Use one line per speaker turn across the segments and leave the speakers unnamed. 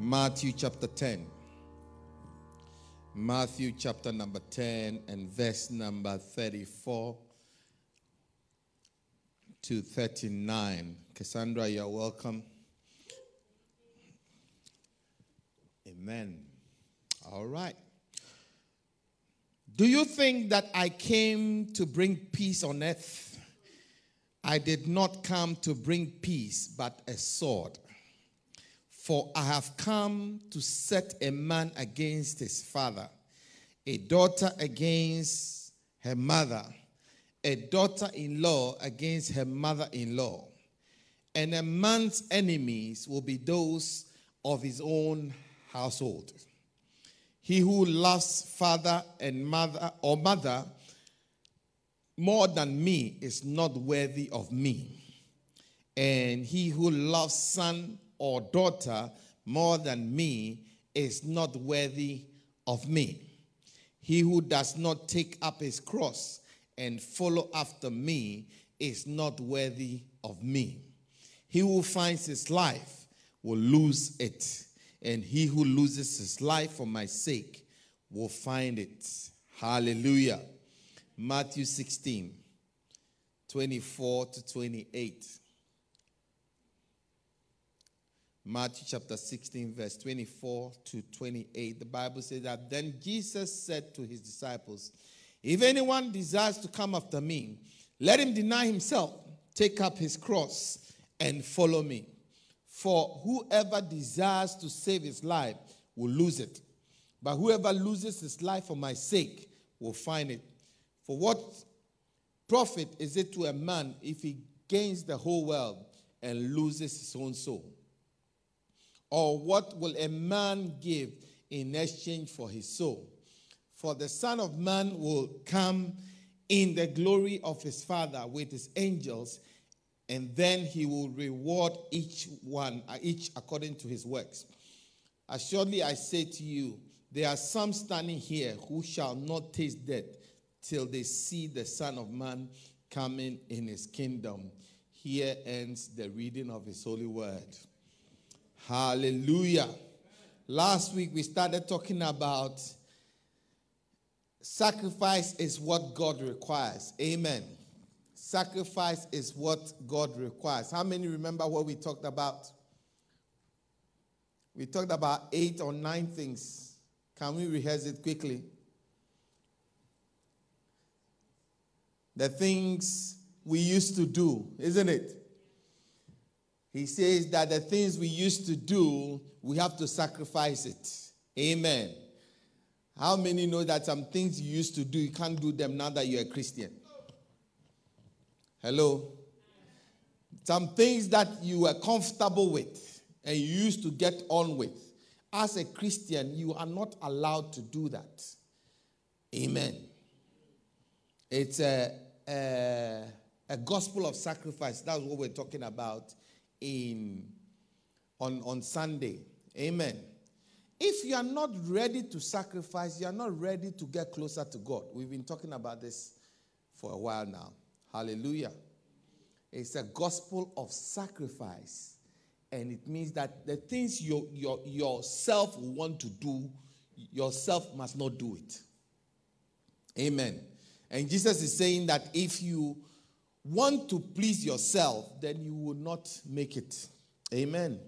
Matthew chapter 10. Matthew chapter number 10 and verse number 34 to 39. Cassandra, you're welcome. Amen. All right. Do you think that I came to bring peace on earth? I did not come to bring peace, but a sword. For I have come to set a man against his father, a daughter against her mother, a daughter in law against her mother in law. And a man's enemies will be those of his own household. He who loves father and mother or mother more than me is not worthy of me. And he who loves son or daughter more than me is not worthy of me. He who does not take up his cross and follow after me is not worthy of me. He who finds his life will lose it and he who loses his life for my sake will find it. Hallelujah. Matthew 16, 24 to 28. Matthew chapter 16, verse 24 to 28. The Bible says that then Jesus said to his disciples, If anyone desires to come after me, let him deny himself, take up his cross, and follow me. For whoever desires to save his life will lose it. But whoever loses his life for my sake will find it. For what profit is it to a man if he gains the whole world and loses his own soul? Or what will a man give in exchange for his soul? For the Son of Man will come in the glory of his Father with his angels and then he will reward each one, uh, each according to his works. Assuredly, I say to you, there are some standing here who shall not taste death till they see the Son of Man coming in his kingdom. Here ends the reading of his holy word. Hallelujah. Last week we started talking about sacrifice is what God requires. Amen. Sacrifice is what God requires. How many remember what we talked about? We talked about eight or nine things. Can we rehearse it quickly? The things we used to do, isn't it? He says that the things we used to do, we have to sacrifice it. Amen. How many know that some things you used to do, you can't do them now that you're a Christian? Hello? Some things that you were comfortable with and you used to get on with. As a Christian, you are not allowed to do that. Amen. It's a, a, a gospel of sacrifice. That's what we're talking about in on, on Sunday. Amen. If you are not ready to sacrifice, you are not ready to get closer to God. We've been talking about this for a while now. Hallelujah. It's a gospel of sacrifice. And it means that the things you, your, yourself want to do, yourself must not do it. Amen. And Jesus is saying that if you want to please yourself, then you will not make it. Amen.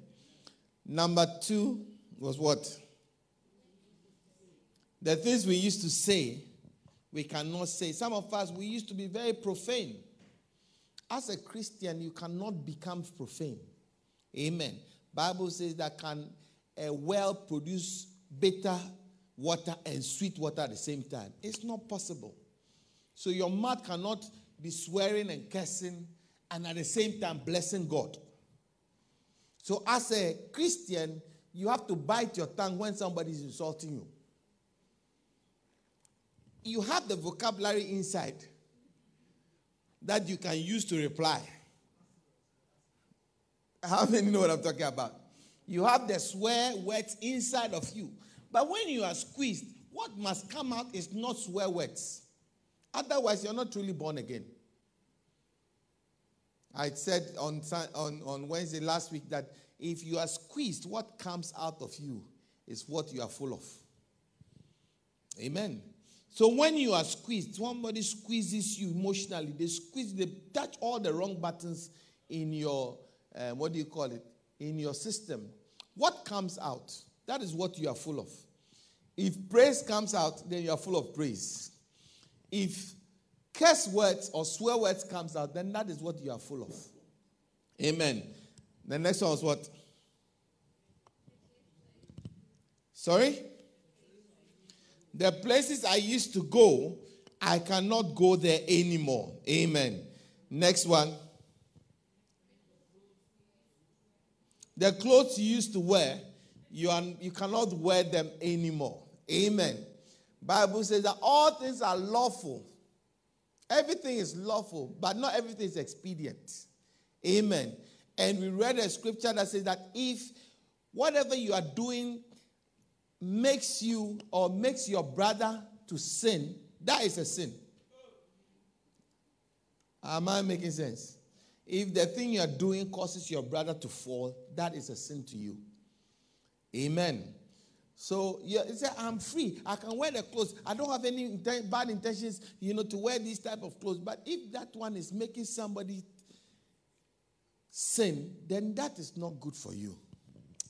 Number two was what? The things we used to say we cannot say. Some of us, we used to be very profane. As a Christian, you cannot become profane. Amen. Bible says that can a well produce bitter water and sweet water at the same time. It's not possible. So your mouth cannot be swearing and cursing and at the same time blessing God. So as a Christian, you have to bite your tongue when somebody is insulting you you have the vocabulary inside that you can use to reply. How many know what I'm talking about? You have the swear words inside of you. But when you are squeezed, what must come out is not swear words. Otherwise, you're not truly born again. I said on, on, on Wednesday last week that if you are squeezed, what comes out of you is what you are full of. Amen. So when you are squeezed, somebody squeezes you emotionally, they squeeze, they touch all the wrong buttons in your, uh, what do you call it, in your system. What comes out? That is what you are full of. If praise comes out, then you are full of praise. If curse words or swear words comes out, then that is what you are full of. Amen. The next one was what? Sorry? The places I used to go, I cannot go there anymore. Amen. Next one. The clothes you used to wear, you, are, you cannot wear them anymore. Amen. Bible says that all things are lawful. Everything is lawful, but not everything is expedient. Amen. And we read a scripture that says that if whatever you are doing makes you or makes your brother to sin, that is a sin. Am I making sense? If the thing you are doing causes your brother to fall, that is a sin to you. Amen. So you say, I'm free. I can wear the clothes. I don't have any bad intentions, you know, to wear this type of clothes. But if that one is making somebody sin, then that is not good for you.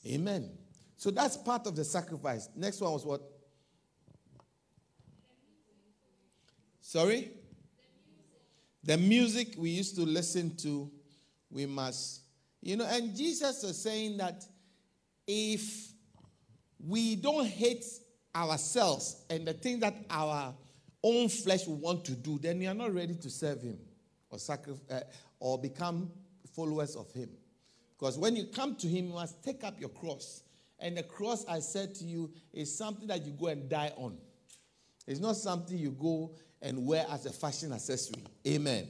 Amen. So that's part of the sacrifice. Next one was what? Sorry? The music we used to listen to, we must, you know, and Jesus is saying that if we don't hate ourselves and the things that our own flesh will want to do, then we are not ready to serve Him or sacrifice uh, or become followers of him. Because when you come to him, you must take up your cross. And the cross, I said to you, is something that you go and die on. It's not something you go and wear as a fashion accessory. Amen.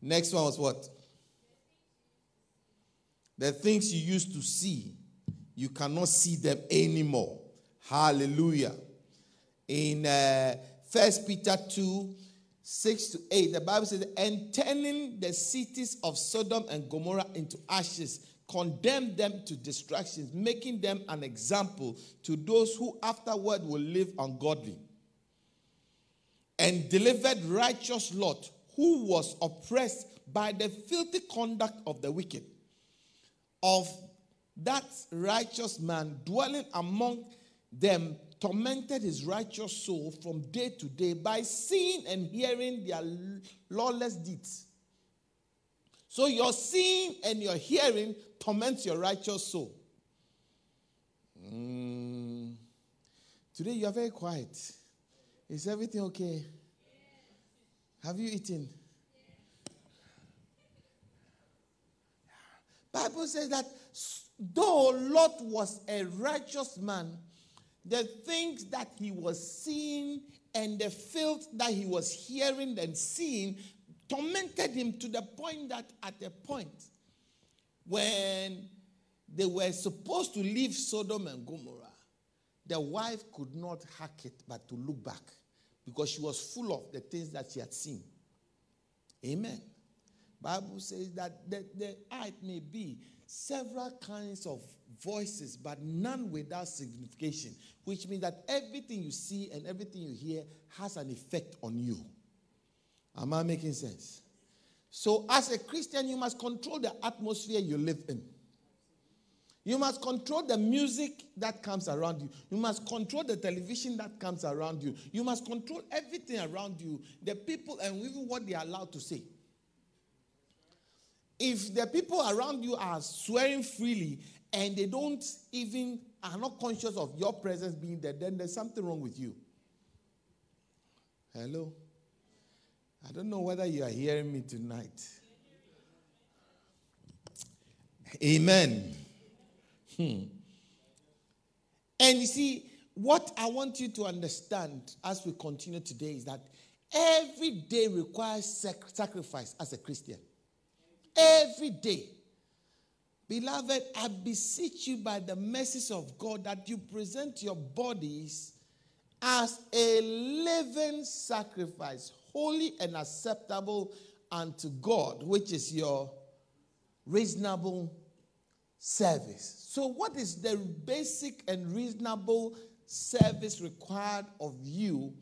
Next one was what? The things you used to see, you cannot see them anymore. Hallelujah. In uh, Peter 2, 6 to 8, the Bible says, and turning the cities of Sodom and Gomorrah into ashes, condemned them to destruction, making them an example to those who afterward will live ungodly. And delivered righteous Lot, who was oppressed by the filthy conduct of the wicked. Of that righteous man dwelling among them tormented his righteous soul from day to day by seeing and hearing their lawless deeds. So your seeing and your hearing torments your righteous soul. Mm. Today you are very quiet. Is everything okay? Have you eaten? Bible says that though Lot was a righteous man, the things that he was seeing and the filth that he was hearing and seeing tormented him to the point that at a point when they were supposed to leave Sodom and Gomorrah, the wife could not hack it but to look back because she was full of the things that she had seen. Amen. Bible says that the, the eye may be several kinds of voices, but none without signification, which means that everything you see and everything you hear has an effect on you. Am I making sense? So, as a Christian, you must control the atmosphere you live in. You must control the music that comes around you. You must control the television that comes around you. You must control everything around you, the people, and even what they are allowed to say. If the people around you are swearing freely and they don't even are not conscious of your presence being there, then there's something wrong with you. Hello? I don't know whether you are hearing me tonight. Amen. Hmm. And you see, what I want you to understand as we continue today is that every day requires sac- sacrifice as a Christian. Every day. Beloved, I beseech you by the mercies of God that you present your bodies as a living sacrifice, holy and acceptable unto God, which is your reasonable service. So, what is the basic and reasonable service required of you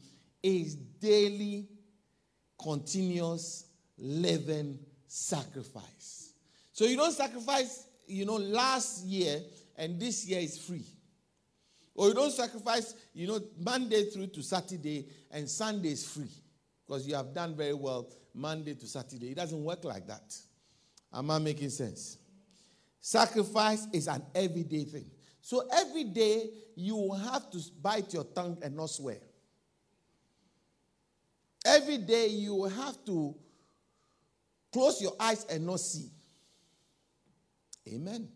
is daily, continuous, living sacrifice. So, you don't sacrifice, you know, last year and this year is free. Or you don't sacrifice, you know, Monday through to Saturday and Sunday is free because you have done very well Monday to Saturday. It doesn't work like that. Am I making sense? Sacrifice is an everyday thing. So every day you will have to bite your tongue and not swear. Every day you will have to close your eyes and not see. Amen.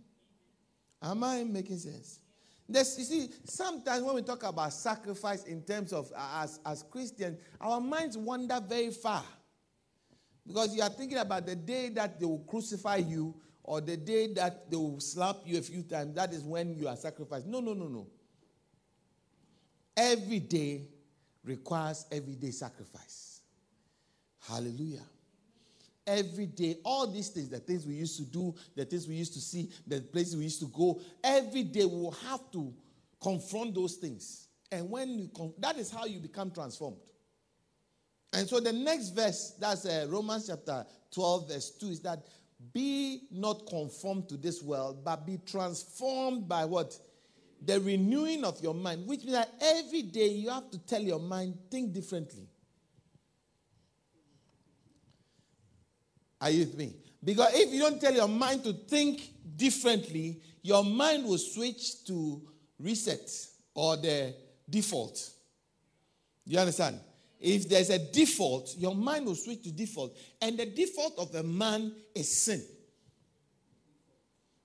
Am I making sense? There's, you see, sometimes when we talk about sacrifice in terms of uh, as, as Christians, our minds wander very far. Because you are thinking about the day that they will crucify you or the day that they will slap you a few times. That is when you are sacrificed. No, no, no, no. Every day requires everyday sacrifice. Hallelujah. Every day, all these things, the things we used to do, the things we used to see, the places we used to go, every day we will have to confront those things. And when you con- that is how you become transformed. And so the next verse, that's uh, Romans chapter 12, verse 2, is that be not conformed to this world, but be transformed by what? The renewing of your mind, which means that every day you have to tell your mind, think differently. Are you with me? Because if you don't tell your mind to think differently, your mind will switch to reset or the default. You understand? If there's a default, your mind will switch to default. And the default of a man is sin.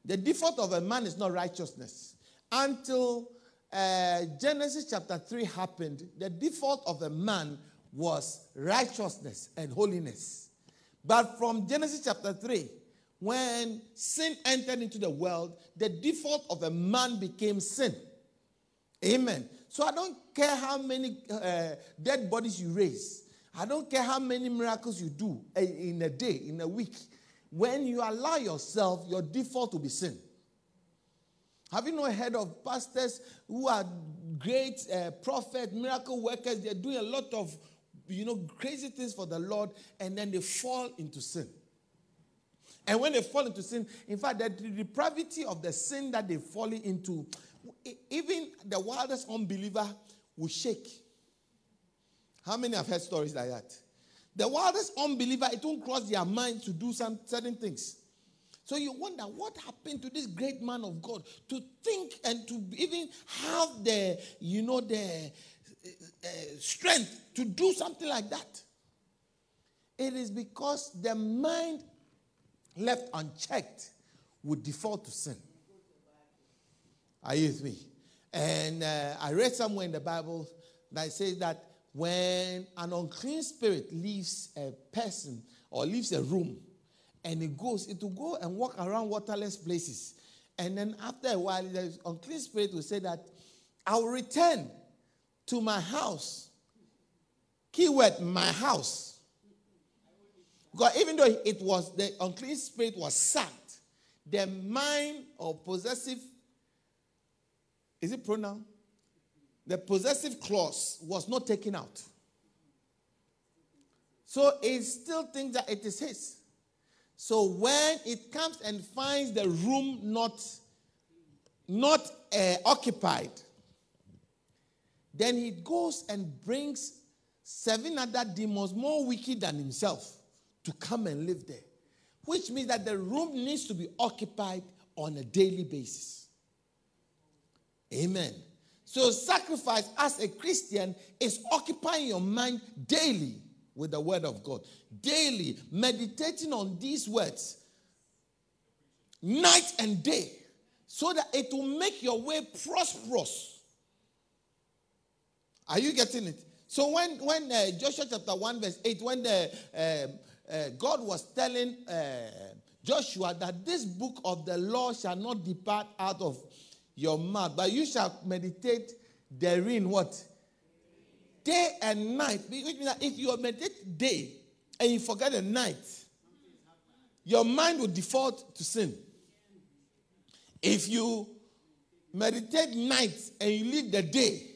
The default of a man is not righteousness. Until uh, Genesis chapter 3 happened, the default of a man was righteousness and holiness. But from Genesis chapter 3, when sin entered into the world, the default of a man became sin. Amen. So I don't care how many uh, dead bodies you raise. I don't care how many miracles you do uh, in a day, in a week. When you allow yourself, your default will be sin. Have you not heard of pastors who are great uh, prophet, miracle workers? They're doing a lot of, you know, crazy things for the Lord, and then they fall into sin. And when they fall into sin, in fact, the depravity of the sin that they fall into even the wildest unbeliever will shake. How many have heard stories like that? The wildest unbeliever, it won't cross their mind to do some certain things. So you wonder what happened to this great man of God to think and to even have the, you know, the uh, strength to do something like that. It is because the mind left unchecked would default to sin. Are you with me? And uh, I read somewhere in the Bible that says that when an unclean spirit leaves a person or leaves a room and it goes, it will go and walk around waterless places. And then after a while, the unclean spirit will say that I will return to my house. Keyword, my house. Because even though it was the unclean spirit was sacked, the mind or possessive is it pronoun? The possessive clause was not taken out. So it still thinks that it is his. So when it comes and finds the room not, not uh, occupied, then he goes and brings seven other demons more wicked than himself to come and live there. Which means that the room needs to be occupied on a daily basis. Amen. So, sacrifice as a Christian is occupying your mind daily with the Word of God, daily meditating on these words, night and day, so that it will make your way prosperous. Are you getting it? So, when, when uh, Joshua chapter 1, verse 8, when the, uh, uh, God was telling uh, Joshua that this book of the law shall not depart out of your mouth, but you shall meditate therein what? Day and night. Which means that if you meditate day and you forget the night, your mind will default to sin. If you meditate night and you leave the day,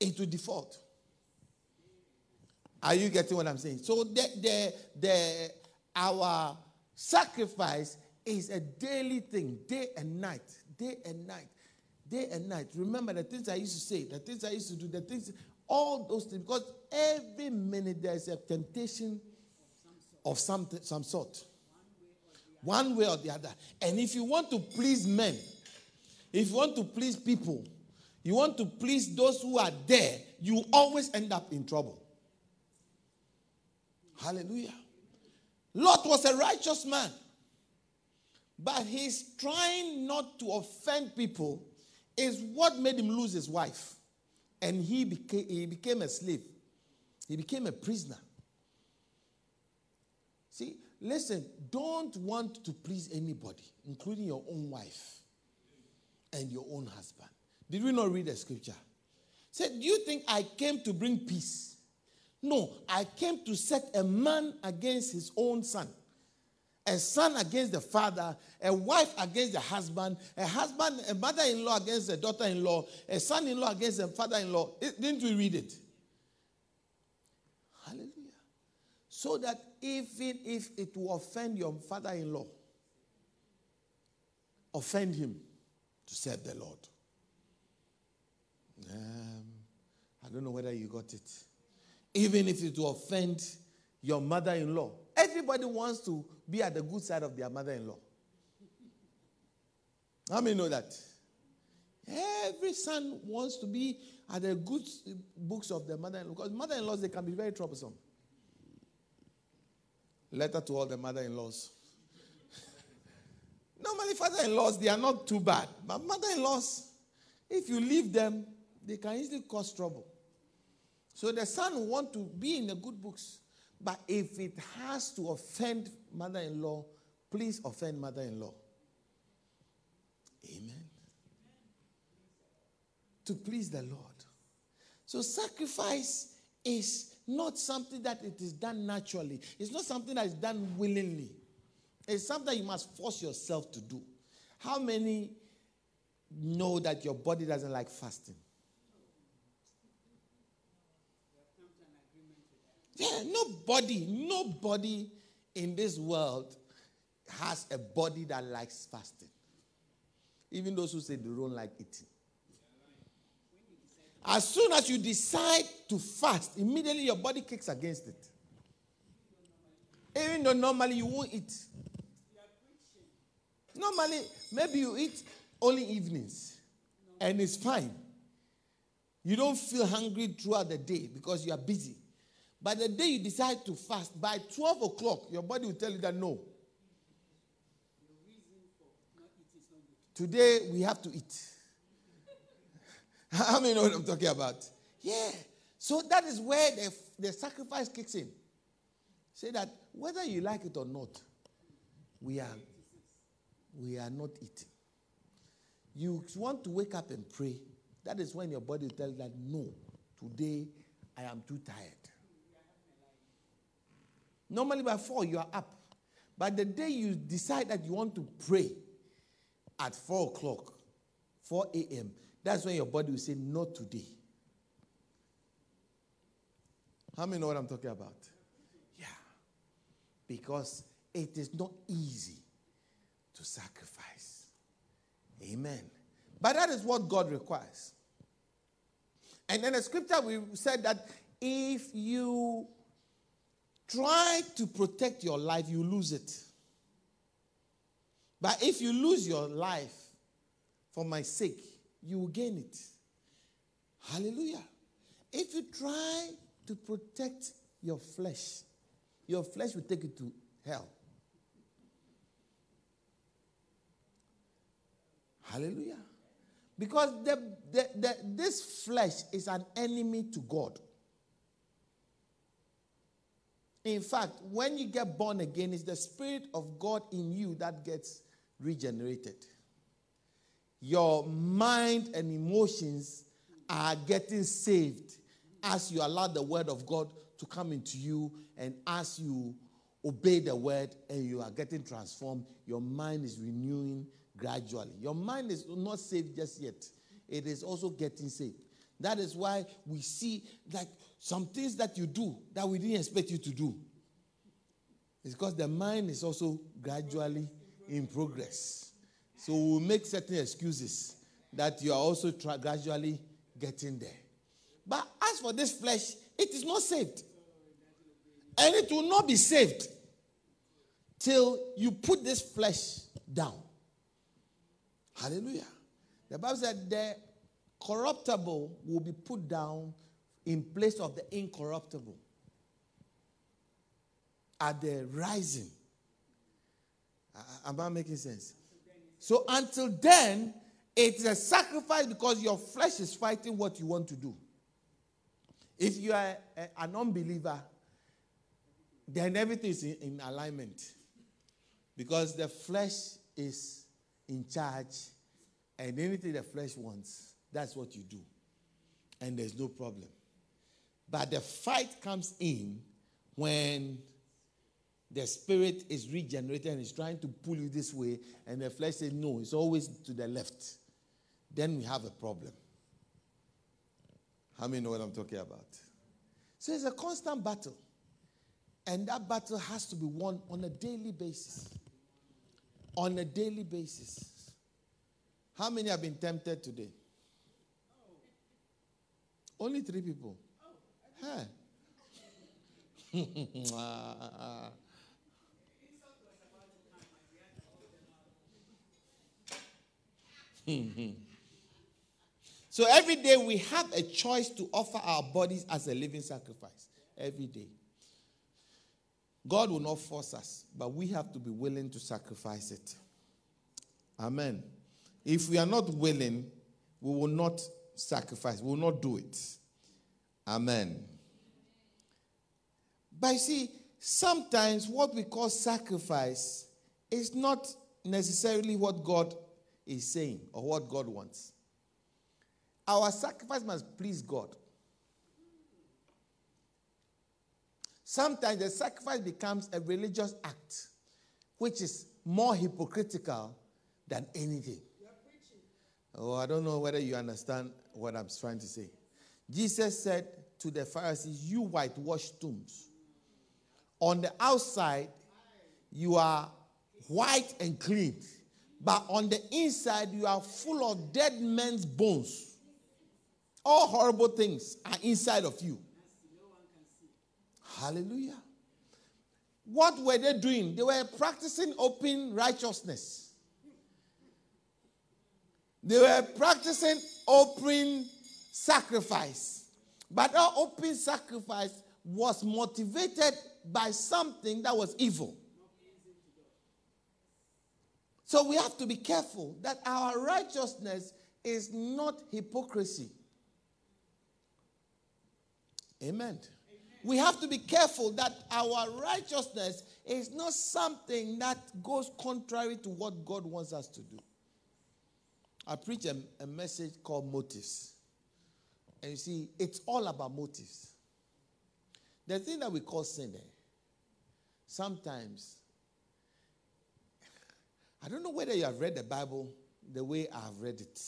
it will default. Are you getting what I'm saying? So the, the, the, our sacrifice is a daily thing, day and night, day and night, day and night. Remember the things I used to say, the things I used to do, the things, all those things, because every minute there's a temptation of some, some sort. One way or the other. And if you want to please men, if you want to please people, you want to please those who are there, you always end up in trouble. Hallelujah. Lot was a righteous man, but his trying not to offend people is what made him lose his wife. And he became, he became a slave, he became a prisoner. See, listen, don't want to please anybody, including your own wife and your own husband. Did we not read the scripture? Said, Do you think I came to bring peace? No, I came to set a man against his own son, a son against the father, a wife against the husband, a husband, a mother in law against the daughter in law, a son in law against the father in law. Didn't we read it? Hallelujah. So that even if it will offend your father in law, offend him to serve the Lord. Um, I don't know whether you got it. Even if it will offend your mother in law. Everybody wants to be at the good side of their mother in law. How many know that? Every son wants to be at the good books of their mother in law because mother in laws they can be very troublesome. Letter to all the mother in laws. Normally, father in laws, they are not too bad. But mother in laws, if you leave them, they can easily cause trouble. So the son want to be in the good books. But if it has to offend mother in law, please offend mother in law. Amen. To please the Lord. So sacrifice is not something that it is done naturally, it's not something that is done willingly. It's something you must force yourself to do. How many know that your body doesn't like fasting? Yeah, nobody, nobody in this world has a body that likes fasting. Even those who say they don't like eating. As soon as you decide to fast, immediately your body kicks against it. Even though normally you won't eat. Normally, maybe you eat only evenings and it's fine. You don't feel hungry throughout the day because you are busy. But the day you decide to fast, by 12 o'clock, your body will tell you that no. Today we have to eat. How many know what I'm talking about? Yeah. So that is where the, the sacrifice kicks in. Say that whether you like it or not, we are we are not eating. You want to wake up and pray. That is when your body tells that no, today I am too tired. Normally by four, you are up. But the day you decide that you want to pray at four o'clock, 4 a.m., that's when your body will say, Not today. How many know what I'm talking about? Yeah. Because it is not easy to sacrifice. Amen. But that is what God requires. And then the scripture we said that if you try to protect your life, you lose it. But if you lose your life for my sake, you will gain it. Hallelujah. If you try to protect your flesh, your flesh will take you to hell. Hallelujah. Because the, the, the, this flesh is an enemy to God. In fact, when you get born again, it's the Spirit of God in you that gets regenerated. Your mind and emotions are getting saved as you allow the Word of God to come into you and as you obey the Word and you are getting transformed, your mind is renewing gradually. Your mind is not saved just yet, it is also getting saved. That is why we see like some things that you do that we didn't expect you to do. It's because the mind is also gradually in progress. So we'll make certain excuses that you are also tra- gradually getting there. But as for this flesh, it is not saved. And it will not be saved till you put this flesh down. Hallelujah. The Bible said the corruptible will be put down in place of the incorruptible at the rising. Am I making sense? So until then, it's a sacrifice because your flesh is fighting what you want to do. If you are a, an unbeliever, then everything is in, in alignment because the flesh is in charge, and anything the flesh wants, that's what you do, and there's no problem. But the fight comes in when the spirit is regenerated and is trying to pull you this way, and the flesh says, No, it's always to the left. Then we have a problem. How many know what I'm talking about? So it's a constant battle. And that battle has to be won on a daily basis. On a daily basis. How many have been tempted today? Only three people. Oh, huh. so every day we have a choice to offer our bodies as a living sacrifice. Every day. God will not force us, but we have to be willing to sacrifice it. Amen. If we are not willing, we will not sacrifice, we will not do it. Amen. But you see, sometimes what we call sacrifice is not necessarily what God is saying or what God wants. Our sacrifice must please God. Sometimes the sacrifice becomes a religious act, which is more hypocritical than anything. Oh, I don't know whether you understand what I'm trying to say. Jesus said to the Pharisees, You whitewashed tombs. On the outside, you are white and clean. But on the inside, you are full of dead men's bones. All horrible things are inside of you. Hallelujah. What were they doing? They were practicing open righteousness. They were practicing open sacrifice. But that open sacrifice was motivated by something that was evil. So we have to be careful that our righteousness is not hypocrisy. Amen. Amen. We have to be careful that our righteousness is not something that goes contrary to what God wants us to do. I preach a, a message called Motives. And you see, it's all about motives. The thing that we call sin, eh, sometimes I don't know whether you have read the Bible the way I've read it.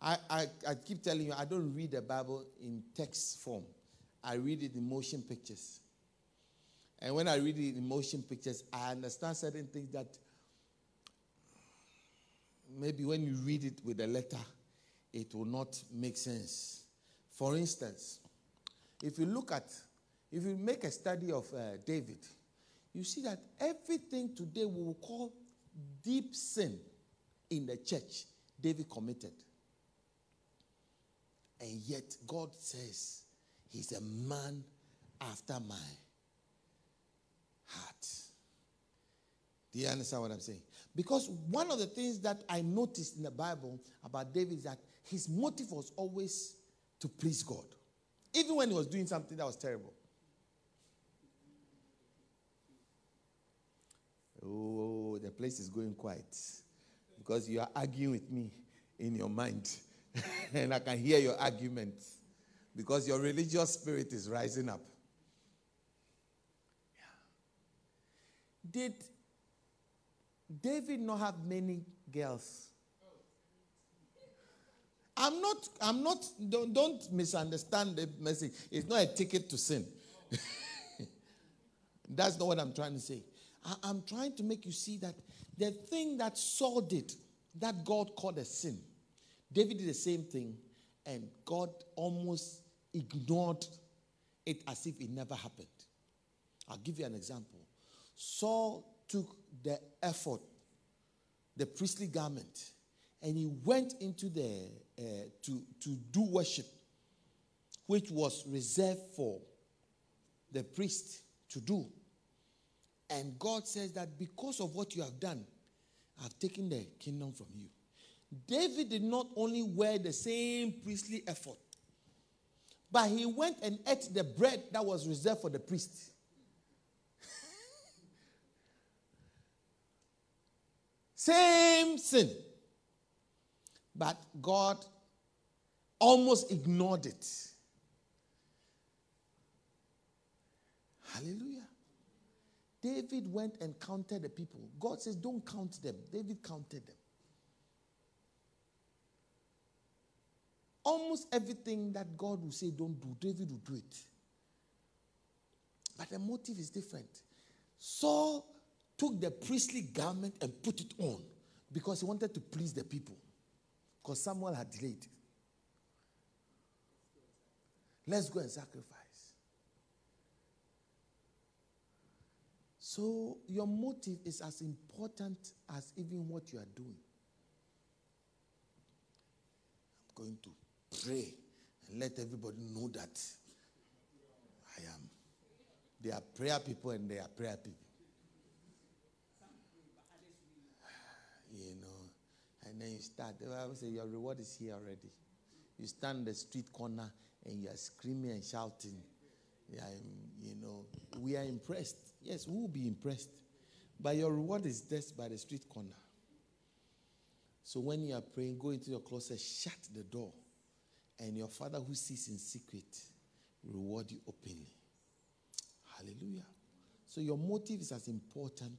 I, I, I keep telling you, I don't read the Bible in text form, I read it in motion pictures. And when I read it in motion pictures, I understand certain things that maybe when you read it with a letter, it will not make sense. For instance, if you look at, if you make a study of uh, David, you see that everything today we will call deep sin in the church David committed. And yet God says he's a man after my heart. Do you understand what I'm saying? Because one of the things that I noticed in the Bible about David is that his motive was always to please God, even when he was doing something that was terrible. Oh, the place is going quiet because you are arguing with me in your mind. and I can hear your arguments because your religious spirit is rising up. Did David not have many girls. I'm not, I'm not, don't, don't misunderstand the message. It's not a ticket to sin. That's not what I'm trying to say. I, I'm trying to make you see that the thing that Saul did, that God called a sin, David did the same thing, and God almost ignored it as if it never happened. I'll give you an example. Saul took the ephod, the priestly garment, and he went into the uh, to to do worship, which was reserved for the priest to do. And God says that because of what you have done, I've taken the kingdom from you. David did not only wear the same priestly ephod, but he went and ate the bread that was reserved for the priest. Same sin. But God almost ignored it. Hallelujah. David went and counted the people. God says, Don't count them. David counted them. Almost everything that God will say, Don't do, David will do it. But the motive is different. Saul took the priestly garment and put it on because he wanted to please the people. Because Samuel had delayed. Let's go and sacrifice. So, your motive is as important as even what you are doing. I'm going to pray and let everybody know that I am. There are prayer people and there are prayer people. You know, and then you start. The Bible says your reward is here already. You stand the street corner and you are screaming and shouting. Yeah, you know, we are impressed. Yes, we will be impressed. But your reward is just by the street corner. So when you are praying, go into your closet, shut the door, and your Father who sees in secret reward you openly. Hallelujah. So your motive is as important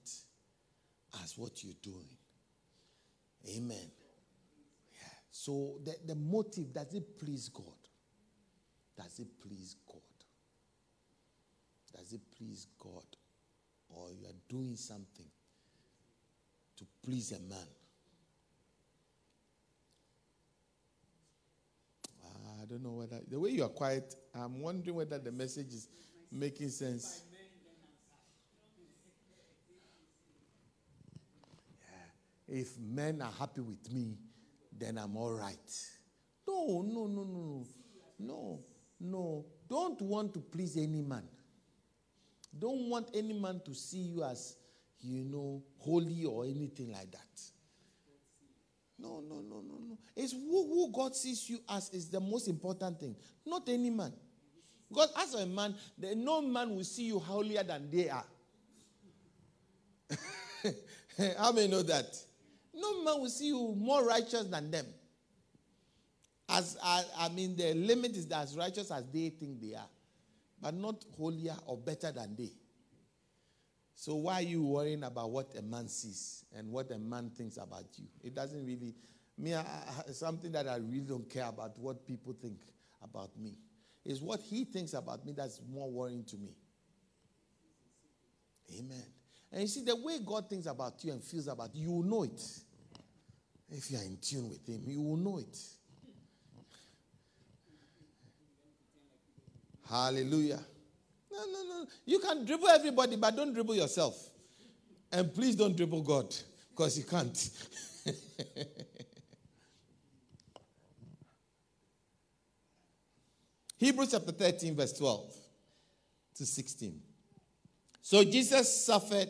as what you're doing. Amen. Yeah. So the, the motive, does it please God? Does it please God? Does it please God? or you are doing something to please a man. I don't know whether the way you are quiet, I'm wondering whether the message is making sense. If men are happy with me, then I'm all right. No, no, no, no, no. No, no. Don't want to please any man. Don't want any man to see you as, you know, holy or anything like that. No, no, no, no, no. It's who, who God sees you as is the most important thing, not any man. Because as a man, no man will see you holier than they are. How many know that? No man will see you more righteous than them. As I, I mean, the limit is as righteous as they think they are but not holier or better than they. So why are you worrying about what a man sees and what a man thinks about you? It doesn't really me I, I, something that I really don't care about what people think about me. Is what he thinks about me that's more worrying to me. Amen. And you see, the way God thinks about you and feels about you, you know it. If you are in tune with Him, you will know it. Hallelujah. No, no, no. You can dribble everybody, but don't dribble yourself. And please don't dribble God, because you can't. Hebrews chapter 13, verse 12 to 16. So Jesus suffered,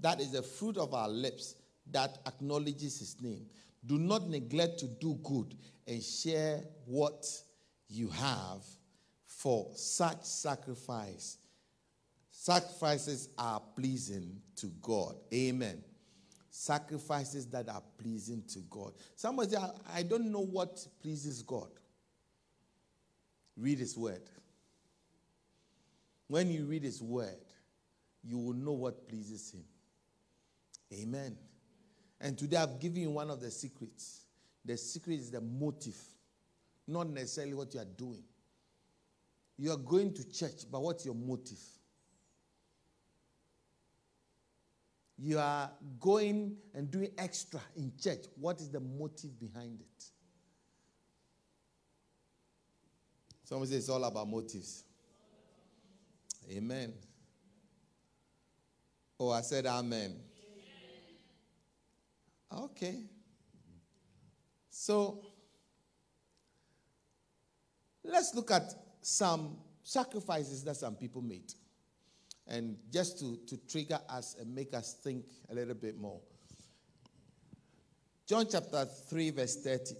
That is the fruit of our lips that acknowledges his name. Do not neglect to do good and share what you have, for such sacrifice sacrifices are pleasing to God. Amen. Sacrifices that are pleasing to God. Somebody say, I don't know what pleases God. Read His Word. When you read His Word, you will know what pleases Him. Amen. And today I've given you one of the secrets. The secret is the motive, not necessarily what you are doing. You are going to church, but what's your motive? You are going and doing extra in church. What is the motive behind it? Someone says it's all about motives. Amen. Oh, I said amen. Okay. So let's look at some sacrifices that some people made. And just to, to trigger us and make us think a little bit more. John chapter 3, verse 30.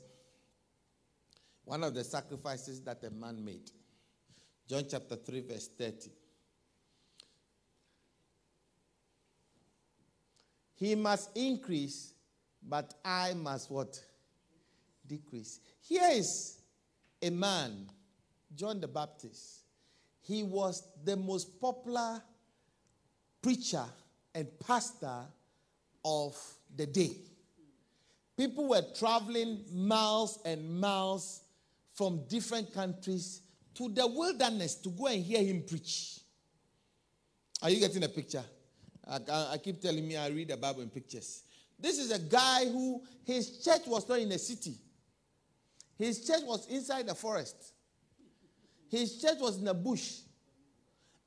One of the sacrifices that a man made. John chapter 3, verse 30. He must increase, but I must what? Decrease. Here is a man, John the Baptist. He was the most popular preacher and pastor of the day. People were traveling miles and miles from different countries to the wilderness to go and hear him preach. Are you getting a picture? I, I, keep telling me I read the Bible in pictures. This is a guy who his church was not in a city. His church was inside the forest. His church was in the bush.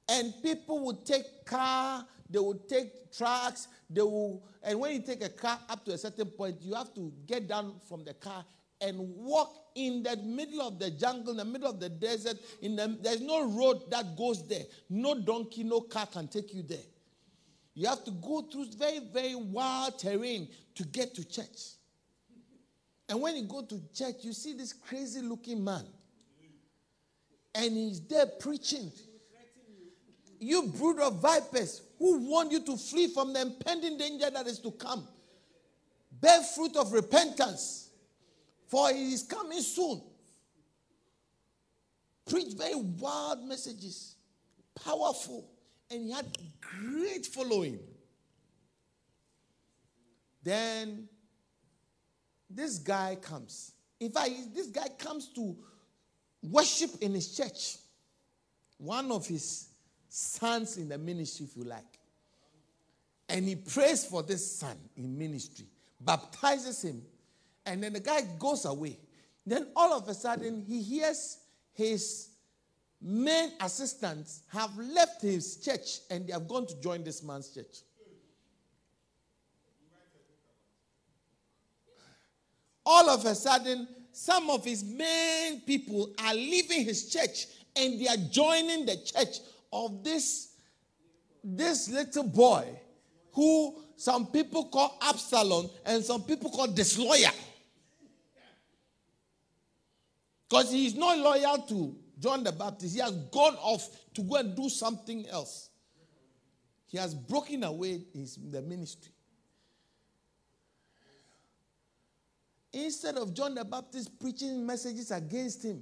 And people would take car, they would take trucks, they will, and when you take a car up to a certain point, you have to get down from the car and walk in the middle of the jungle, in the middle of the desert. In the, there's no road that goes there. No donkey, no car can take you there. You have to go through very, very wild terrain to get to church. And when you go to church, you see this crazy looking man. And he's there preaching. You brood of vipers who want you to flee from the impending danger that is to come. Bear fruit of repentance, for he is coming soon. Preach very wild messages, powerful and he had great following. Then this guy comes. In fact, this guy comes to worship in his church. One of his sons in the ministry, if you like. And he prays for this son in ministry, baptizes him, and then the guy goes away. Then all of a sudden, he hears his main assistants have left his church and they have gone to join this man's church. All of a sudden, some of his main people are leaving his church and they are joining the church of this, this little boy who some people call Absalom and some people call disloyal. Because he is not loyal to John the Baptist, he has gone off to go and do something else. He has broken away his, the ministry. Instead of John the Baptist preaching messages against him,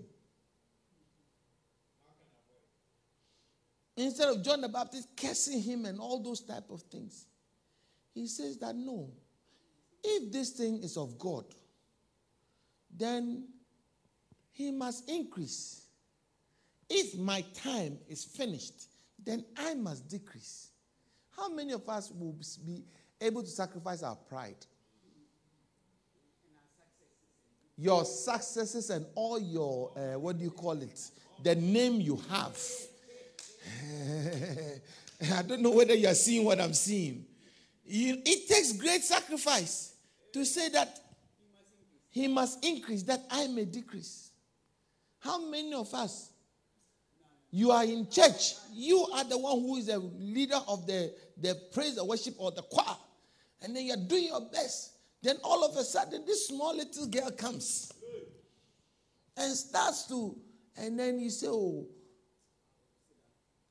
instead of John the Baptist cursing him and all those type of things, he says that no, if this thing is of God, then he must increase. If my time is finished, then I must decrease. How many of us will be able to sacrifice our pride? Your successes and all your, uh, what do you call it? The name you have. I don't know whether you are seeing what I'm seeing. You, it takes great sacrifice to say that he must increase, that I may decrease. How many of us you are in church. You are the one who is the leader of the, the praise and worship or the choir. And then you're doing your best Then all of a sudden, this small little girl comes and starts to, and then you say, Oh,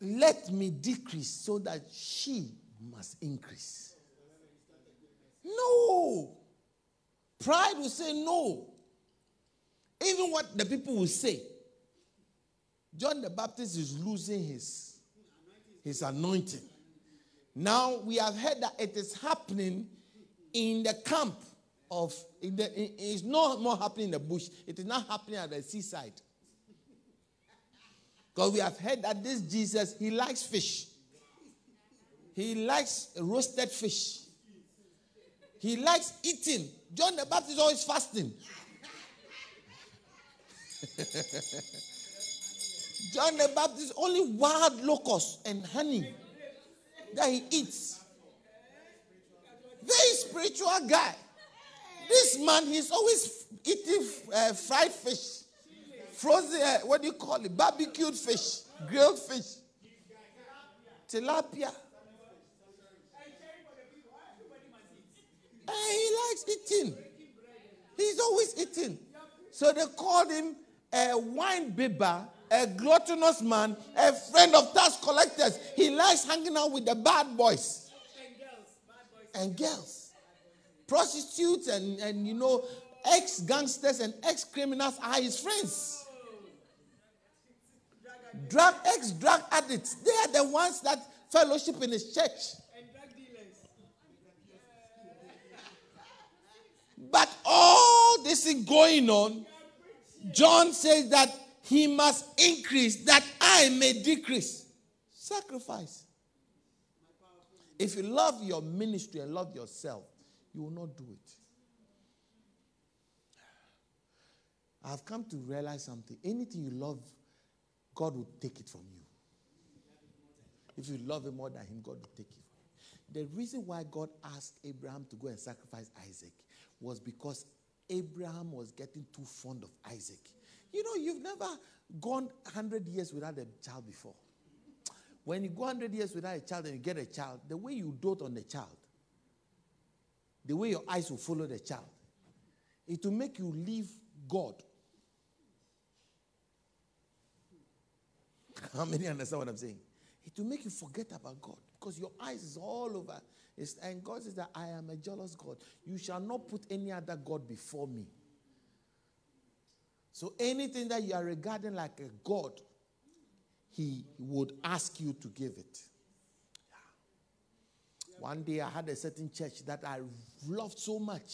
let me decrease so that she must increase. No. Pride will say no. Even what the people will say. John the Baptist is losing his, his anointing. Now we have heard that it is happening in the camp of, the, it's not more happening in the bush, it is not happening at the seaside. Because we have heard that this Jesus, he likes fish. He likes roasted fish. He likes eating. John the Baptist is always fasting. John the Baptist only wild locusts and honey that he eats. Very spiritual guy. This man, he's always eating uh, fried fish, frozen, uh, what do you call it? Barbecued fish, grilled fish, tilapia. And he likes eating. He's always eating. So they called him a wine bibber, a gluttonous man, a friend of tax collectors. He likes hanging out with the bad boys
And girls. Bad boys.
and girls. Prostitutes and, and you know, ex gangsters and ex criminals are his friends. Drug ex drug addicts, they are the ones that fellowship in his church.
And drug dealers.
But all this is going on. John says that he must increase, that I may decrease. Sacrifice. If you love your ministry and love yourself, you will not do it. I've come to realize something. Anything you love, God will take it from you. If you love Him more than Him, God will take it. The reason why God asked Abraham to go and sacrifice Isaac was because Abraham was getting too fond of Isaac. You know, you've never gone 100 years without a child before. When you go 100 years without a child and you get a child, the way you dote on the child, the way your eyes will follow the child, it will make you leave God. How many understand what I'm saying? It will make you forget about God because your eyes is all over. It's, and God says that I am a jealous God. You shall not put any other God before me. So anything that you are regarding like a God, He would ask you to give it. Yeah. One day I had a certain church that I loved so much.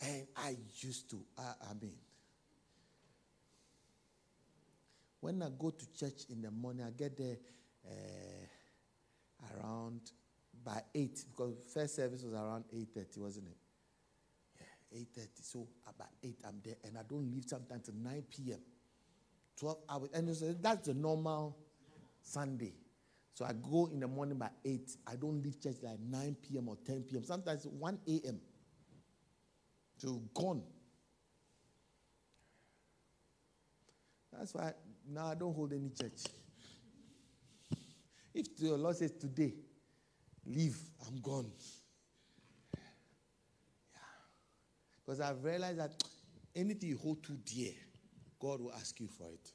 And I used to, I, I mean, when I go to church in the morning, I get there uh, around by 8 because first service was around 8.30, wasn't it? Yeah, 8.30. So about 8, I'm there and I don't leave sometimes till 9 p.m. 12 hours. And that's the normal Sunday. So I go in the morning by 8. I don't leave church like 9 p.m. or 10 p.m. Sometimes 1 a.m. So gone. That's why now I don't hold any church. If the Lord says today, leave, I'm gone. Yeah. Because I've realized that anything you hold too dear, God will ask you for it.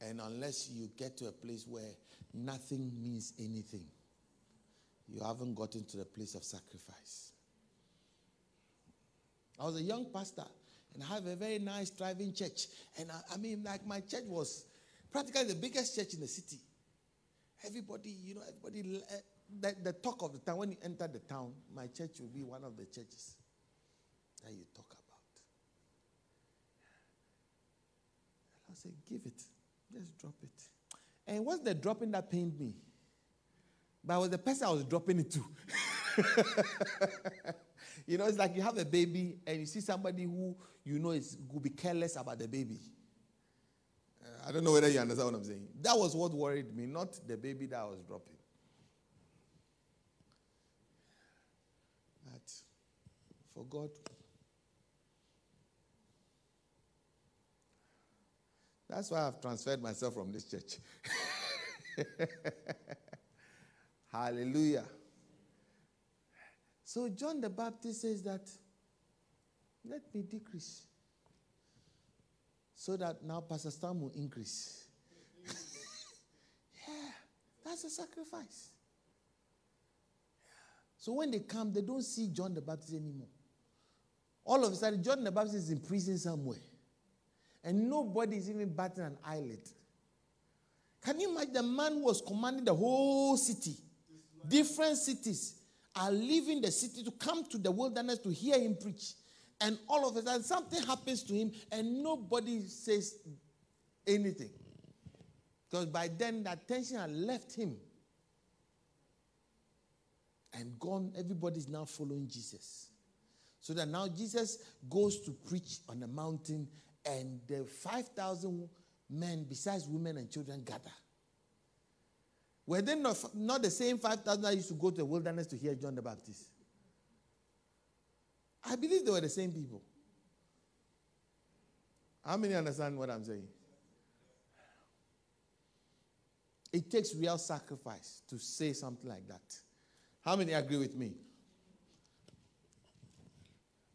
And unless you get to a place where nothing means anything, you haven't gotten to the place of sacrifice. I was a young pastor and I have a very nice, thriving church. And I, I mean, like my church was practically the biggest church in the city. Everybody, you know, everybody, uh, the, the talk of the town, when you enter the town, my church will be one of the churches that you talk about. I said, give it. Just drop it. And what's the dropping that pained me? But it was the person I was dropping it to. you know, it's like you have a baby and you see somebody who you know is will be careless about the baby. Uh, I don't know whether you understand what I'm saying. That was what worried me, not the baby that I was dropping. But for God, that's why I've transferred myself from this church. Hallelujah. So John the Baptist says that, let me decrease. So that now Pastor Stam will increase. yeah, that's a sacrifice. So when they come, they don't see John the Baptist anymore. All of a sudden, John the Baptist is in prison somewhere. And nobody is even batting an eyelid. Can you imagine the man who was commanding the whole city? Different cities are leaving the city to come to the wilderness to hear him preach. And all of a sudden, something happens to him, and nobody says anything. Because by then, the attention had left him and gone. Everybody's now following Jesus. So that now Jesus goes to preach on the mountain, and the 5,000 men, besides women and children, gather. Were they not, not the same 5,000 that used to go to the wilderness to hear John the Baptist? I believe they were the same people. How many understand what I'm saying? It takes real sacrifice to say something like that. How many agree with me?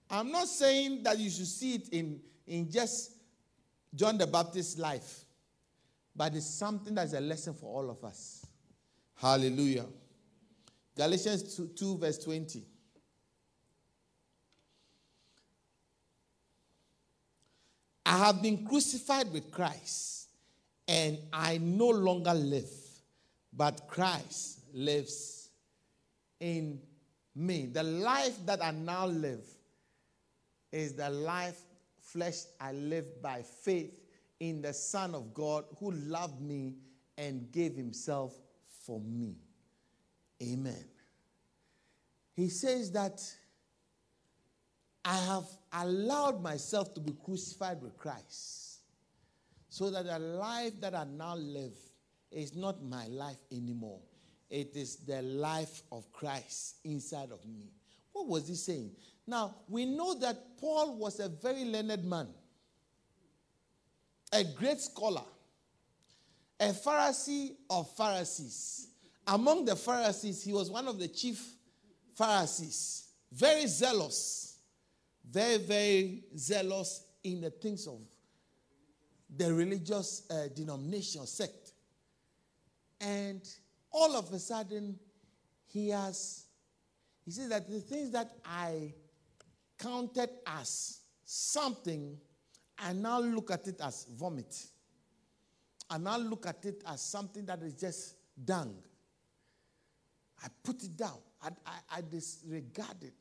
I'm not saying that you should see it in, in just John the Baptist's life, but it's something that's a lesson for all of us. Hallelujah. Galatians 2, 2 verse 20. I have been crucified with Christ, and I no longer live, but Christ lives in me. The life that I now live is the life flesh I live by faith in the Son of God who loved me and gave himself for me. Amen. He says that I have allowed myself to be crucified with Christ so that the life that I now live is not my life anymore. It is the life of Christ inside of me. What was he saying? Now, we know that Paul was a very learned man, a great scholar, a Pharisee of Pharisees. Among the Pharisees, he was one of the chief Pharisees, very zealous, very, very zealous in the things of the religious uh, denomination, sect. And all of a sudden, he has, he says that the things that I counted as something, I now look at it as vomit. I now look at it as something that is just dung. I put it down. I, I, I disregard it.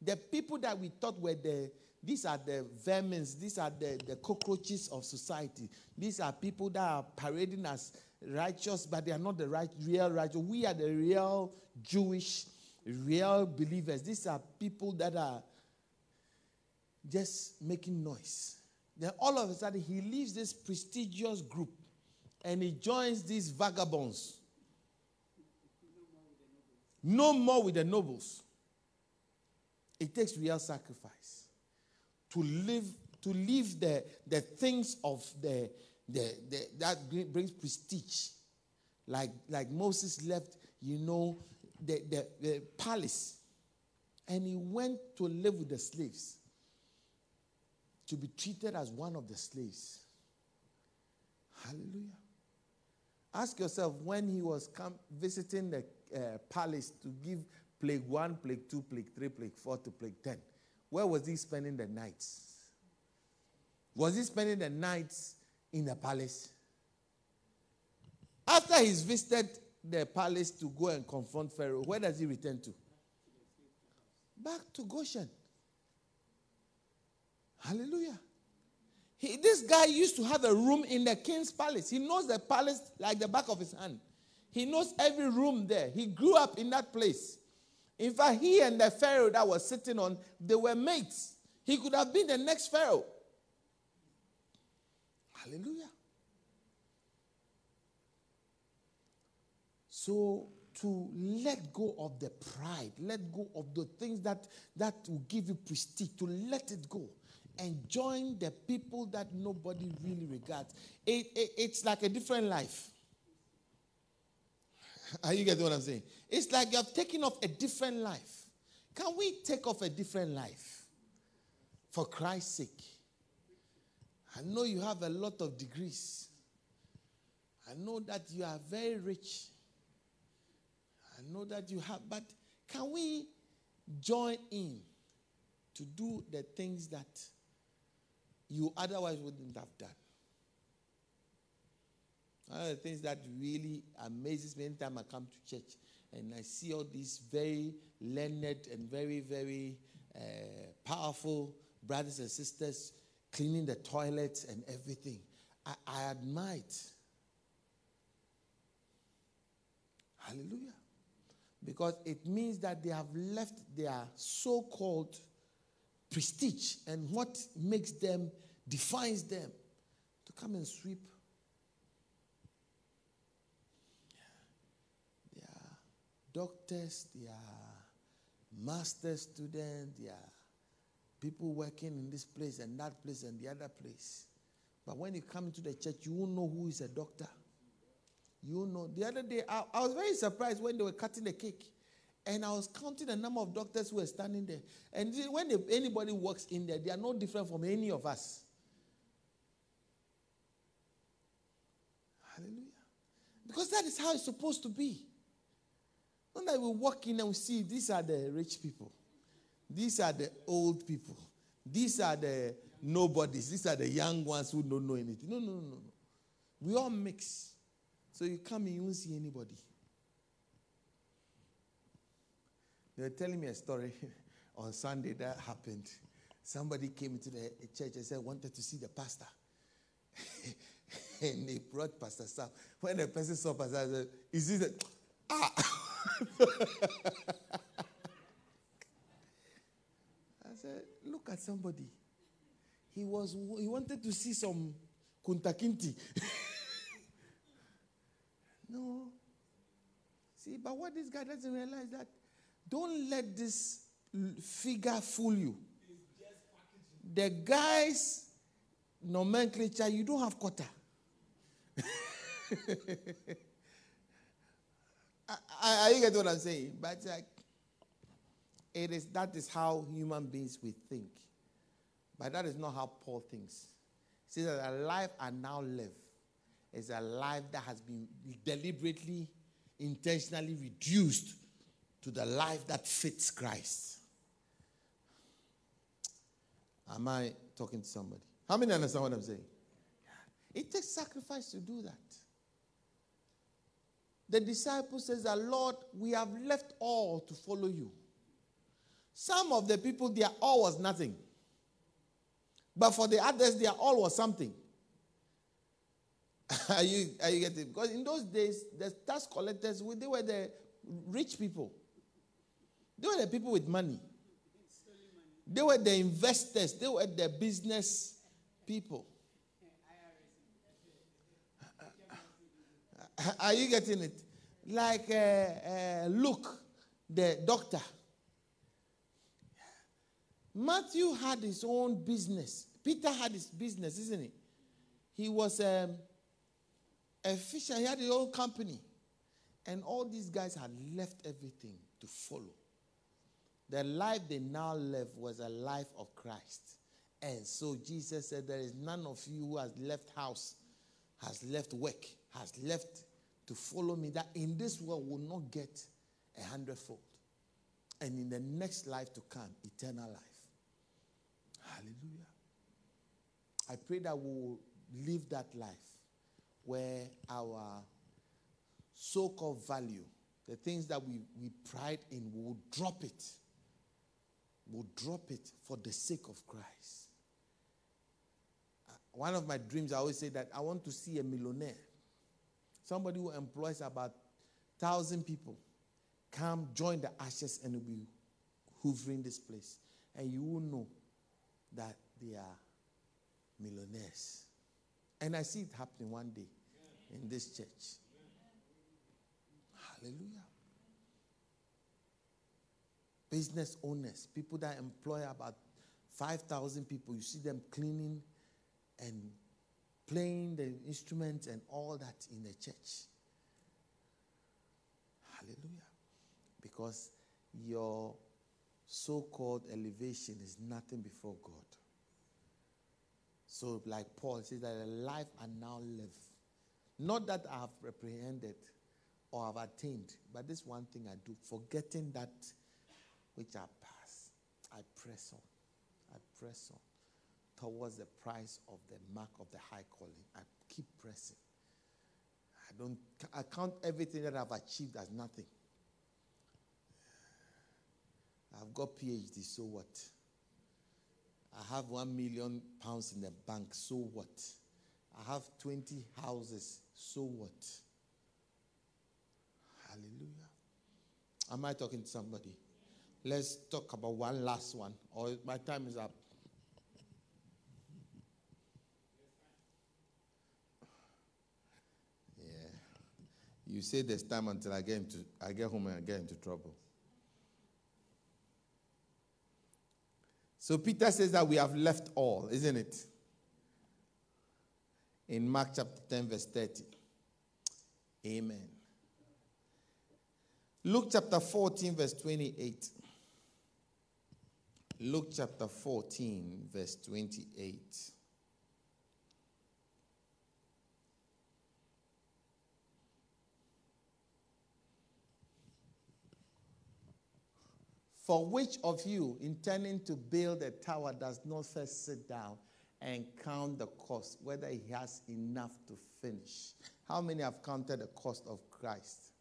The people that we thought were the these are the vermins, these are the, the cockroaches of society. These are people that are parading as righteous, but they are not the right, real righteous. We are the real Jewish, real believers. These are people that are just making noise. Then all of a sudden, he leaves this prestigious group and he joins these vagabonds. No more with the nobles. It takes real sacrifice to live to leave the, the things of the, the, the that brings prestige. Like, like Moses left, you know, the, the, the palace and he went to live with the slaves to be treated as one of the slaves. Hallelujah. Ask yourself when he was come visiting the uh, palace to give plague one, plague two, plague three, plague four to plague ten, where was he spending the nights? Was he spending the nights in the palace? After he's visited the palace to go and confront Pharaoh, where does he return to? Back to Goshen. Hallelujah. He, this guy used to have a room in the king's palace. He knows the palace like the back of his hand. He knows every room there. He grew up in that place. In fact, he and the Pharaoh that was sitting on, they were mates. He could have been the next Pharaoh. Hallelujah. So to let go of the pride, let go of the things that that will give you prestige, to let it go and join the people that nobody really regards. It, it, it's like a different life. Are you getting what I'm saying? It's like you have taken off a different life. Can we take off a different life for Christ's sake? I know you have a lot of degrees. I know that you are very rich. I know that you have, but can we join in to do the things that you otherwise wouldn't have done? One of the things that really amazes me anytime I come to church and I see all these very learned and very, very uh, powerful brothers and sisters cleaning the toilets and everything. I, I admire it. Hallelujah. Because it means that they have left their so called prestige and what makes them, defines them, to come and sweep doctors, they are master students, they are people working in this place and that place and the other place. But when you come into the church, you won't know who is a doctor. You know. The other day, I, I was very surprised when they were cutting the cake. And I was counting the number of doctors who were standing there. And when anybody walks in there, they are no different from any of us. Hallelujah. Because that is how it's supposed to be. Not that we walk in and we see these are the rich people, these are the old people, these are the nobodies, these are the young ones who don't know anything. No, no, no, no. We all mix. So you come in, you won't see anybody. They were telling me a story on Sunday that happened. Somebody came into the church and said, wanted to see the pastor. and they brought Pastor Sam. When the person saw Pastor Sam, said, Is this a. Ah! I said, look at somebody. He was he wanted to see some Kunta Kinte. no. See, but what this guy doesn't realize that don't let this figure fool you. The guy's nomenclature, you don't have quota. I, you get what I'm saying? But like, it is that is how human beings we think. But that is not how Paul thinks. He says that a life I now live is a life that has been deliberately, intentionally reduced to the life that fits Christ. Am I talking to somebody? How many understand what I'm saying? It takes sacrifice to do that the disciple says that, Lord, we have left all to follow you. Some of the people, their all was nothing. But for the others, their all was something. are, you, are you getting Because in those days, the tax collectors, they were the rich people. They were the people with money. They were the investors. They were the business people. Are you getting it? Like uh, uh, Luke, the doctor. Matthew had his own business. Peter had his business, isn't it? He was um, a fisher. He had his own company. And all these guys had left everything to follow. The life they now live was a life of Christ. And so Jesus said, There is none of you who has left house, has left work, has left to follow me that in this world will not get a hundredfold. And in the next life to come, eternal life. Hallelujah. I pray that we will live that life where our so called value, the things that we, we pride in, we will drop it. We'll drop it for the sake of Christ. Uh, one of my dreams, I always say that I want to see a millionaire Somebody who employs about thousand people come join the ashes and will be hoovering this place. And you will know that they are millionaires. And I see it happening one day in this church. Hallelujah. Business owners, people that employ about 5,000 people, you see them cleaning and playing the instruments and all that in the church. Hallelujah. Because your so called elevation is nothing before God. So, like Paul says, that a life I now live, not that I have reprehended or have attained, but this one thing I do, forgetting that which I pass, I press on. I press on towards the price of the mark of the high calling. I keep pressing. I don't I count everything that I've achieved as nothing. I've got PhD, so what? I have one million pounds in the bank, so what? I have 20 houses, so what? Hallelujah. Am I talking to somebody? Let's talk about one last one, or my time is up. Yeah. You say this time until I get into I get home and I get into trouble. So Peter says that we have left all, isn't it? In Mark chapter 10, verse 30. Amen. Luke chapter 14, verse 28. Luke chapter 14, verse 28. For which of you, intending to build a tower, does not first sit down and count the cost, whether he has enough to finish? How many have counted the cost of Christ?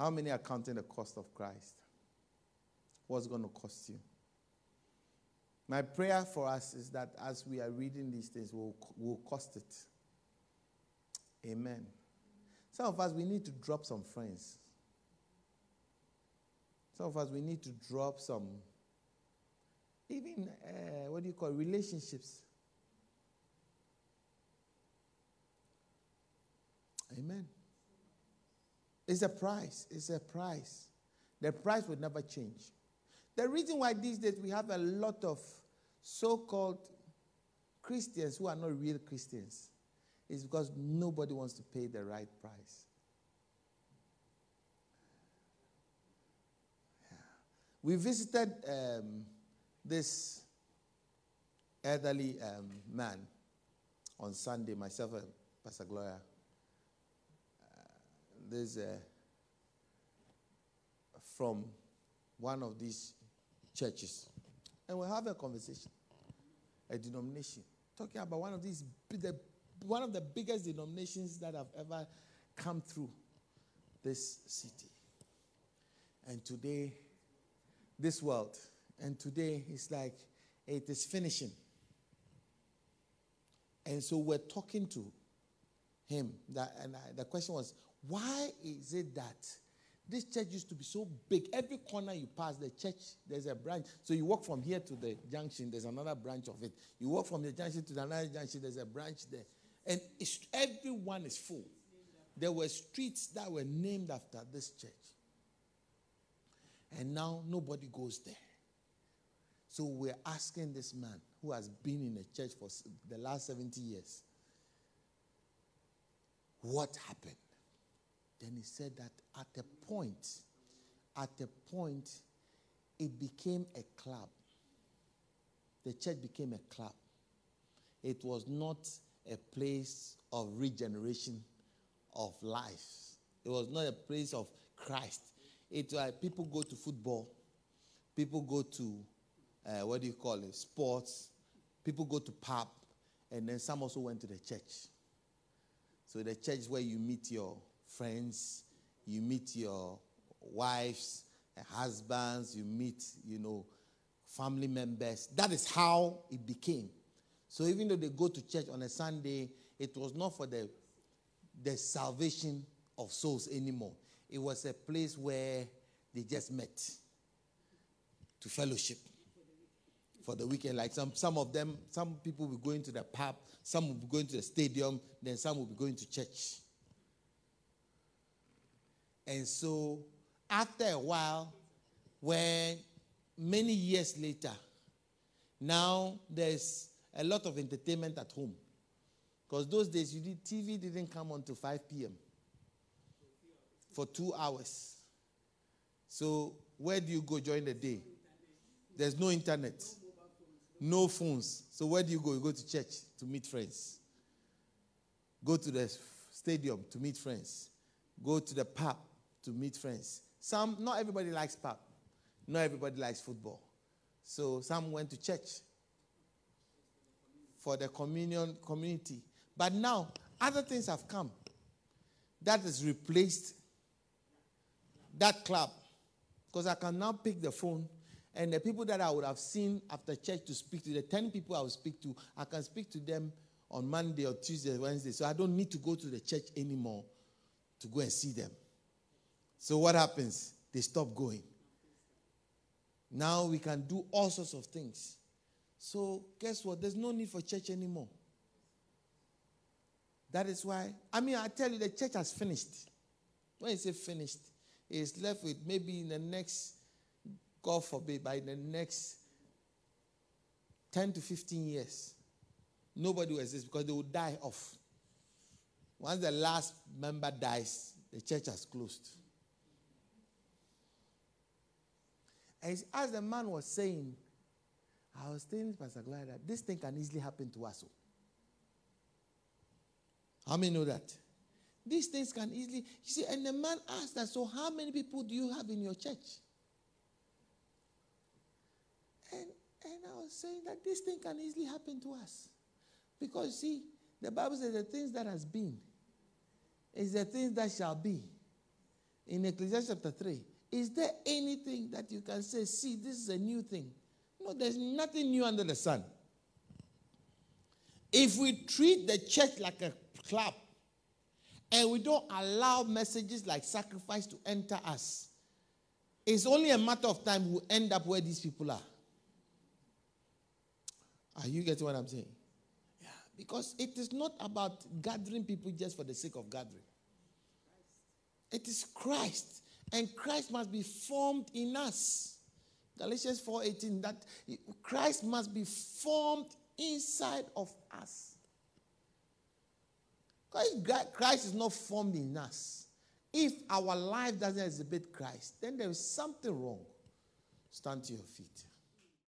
How many are counting the cost of Christ? What's going to cost you? My prayer for us is that as we are reading these things, we'll, we'll cost it. Amen. Some of us, we need to drop some friends. Some of us, we need to drop some, even, uh, what do you call relationships. Amen. It's a price. It's a price. The price will never change. The reason why these days we have a lot of so called Christians who are not real Christians is because nobody wants to pay the right price. Yeah. We visited um, this elderly um, man on Sunday, myself and Pastor Gloria. Uh, there's from one of these churches, and we have a conversation, a denomination, talking about one of these the one of the biggest denominations that have ever come through this city. And today, this world, and today it's like it is finishing. And so we're talking to him, that, and I, the question was, why is it that this church used to be so big? Every corner you pass, the church, there's a branch. So you walk from here to the junction, there's another branch of it. You walk from the junction to the another junction, there's a branch there. And everyone is full. There were streets that were named after this church. And now nobody goes there. So we're asking this man who has been in the church for the last 70 years, what happened? Then he said that at a point, at a point, it became a club. The church became a club. It was not a place of regeneration of life. It was not a place of Christ. It uh, people go to football, people go to uh, what do you call it, sports. People go to pub, and then some also went to the church. So the church where you meet your friends, you meet your wives, and husbands, you meet you know family members. That is how it became. So even though they go to church on a Sunday, it was not for the, the salvation of souls anymore. It was a place where they just met to fellowship for the weekend. Like some, some of them, some people will be going to the pub, some will be going to the stadium, then some will be going to church. And so after a while, when many years later, now there's a lot of entertainment at home. Because those days, you did, TV didn't come on to 5 p.m. for two hours. So, where do you go during the day? There's no internet, no phones. So, where do you go? You go to church to meet friends, go to the stadium to meet friends, go to the pub to meet friends. Some, not everybody likes pub, not everybody likes football. So, some went to church for the communion community. But now, other things have come that has replaced that club. Because I can now pick the phone and the people that I would have seen after church to speak to, the 10 people I will speak to, I can speak to them on Monday or Tuesday, Wednesday. So I don't need to go to the church anymore to go and see them. So what happens? They stop going. Now we can do all sorts of things. So guess what? There's no need for church anymore. That is why, I mean, I tell you, the church has finished. When you say finished, it's left with maybe in the next, God forbid, by the next 10 to 15 years, nobody will exist because they will die off. Once the last member dies, the church has closed. As, the man was saying, I was telling Pastor Gloria that this thing can easily happen to us. Oh. How many know that? These things can easily, you see, and the man asked that, so how many people do you have in your church? And, and I was saying that this thing can easily happen to us. Because, see, the Bible says the things that has been is the things that shall be. In Ecclesiastes chapter 3, is there anything that you can say, see, this is a new thing? No, there's nothing new under the sun. If we treat the church like a club and we don't allow messages like sacrifice to enter us, it's only a matter of time we'll end up where these people are. Are you getting what I'm saying? Yeah, because it is not about gathering people just for the sake of gathering. It is Christ, and Christ must be formed in us. Galatians 4:18 that Christ must be formed inside of us. Christ is not formed in us. If our life doesn't exhibit Christ, then there is something wrong. Stand to your feet.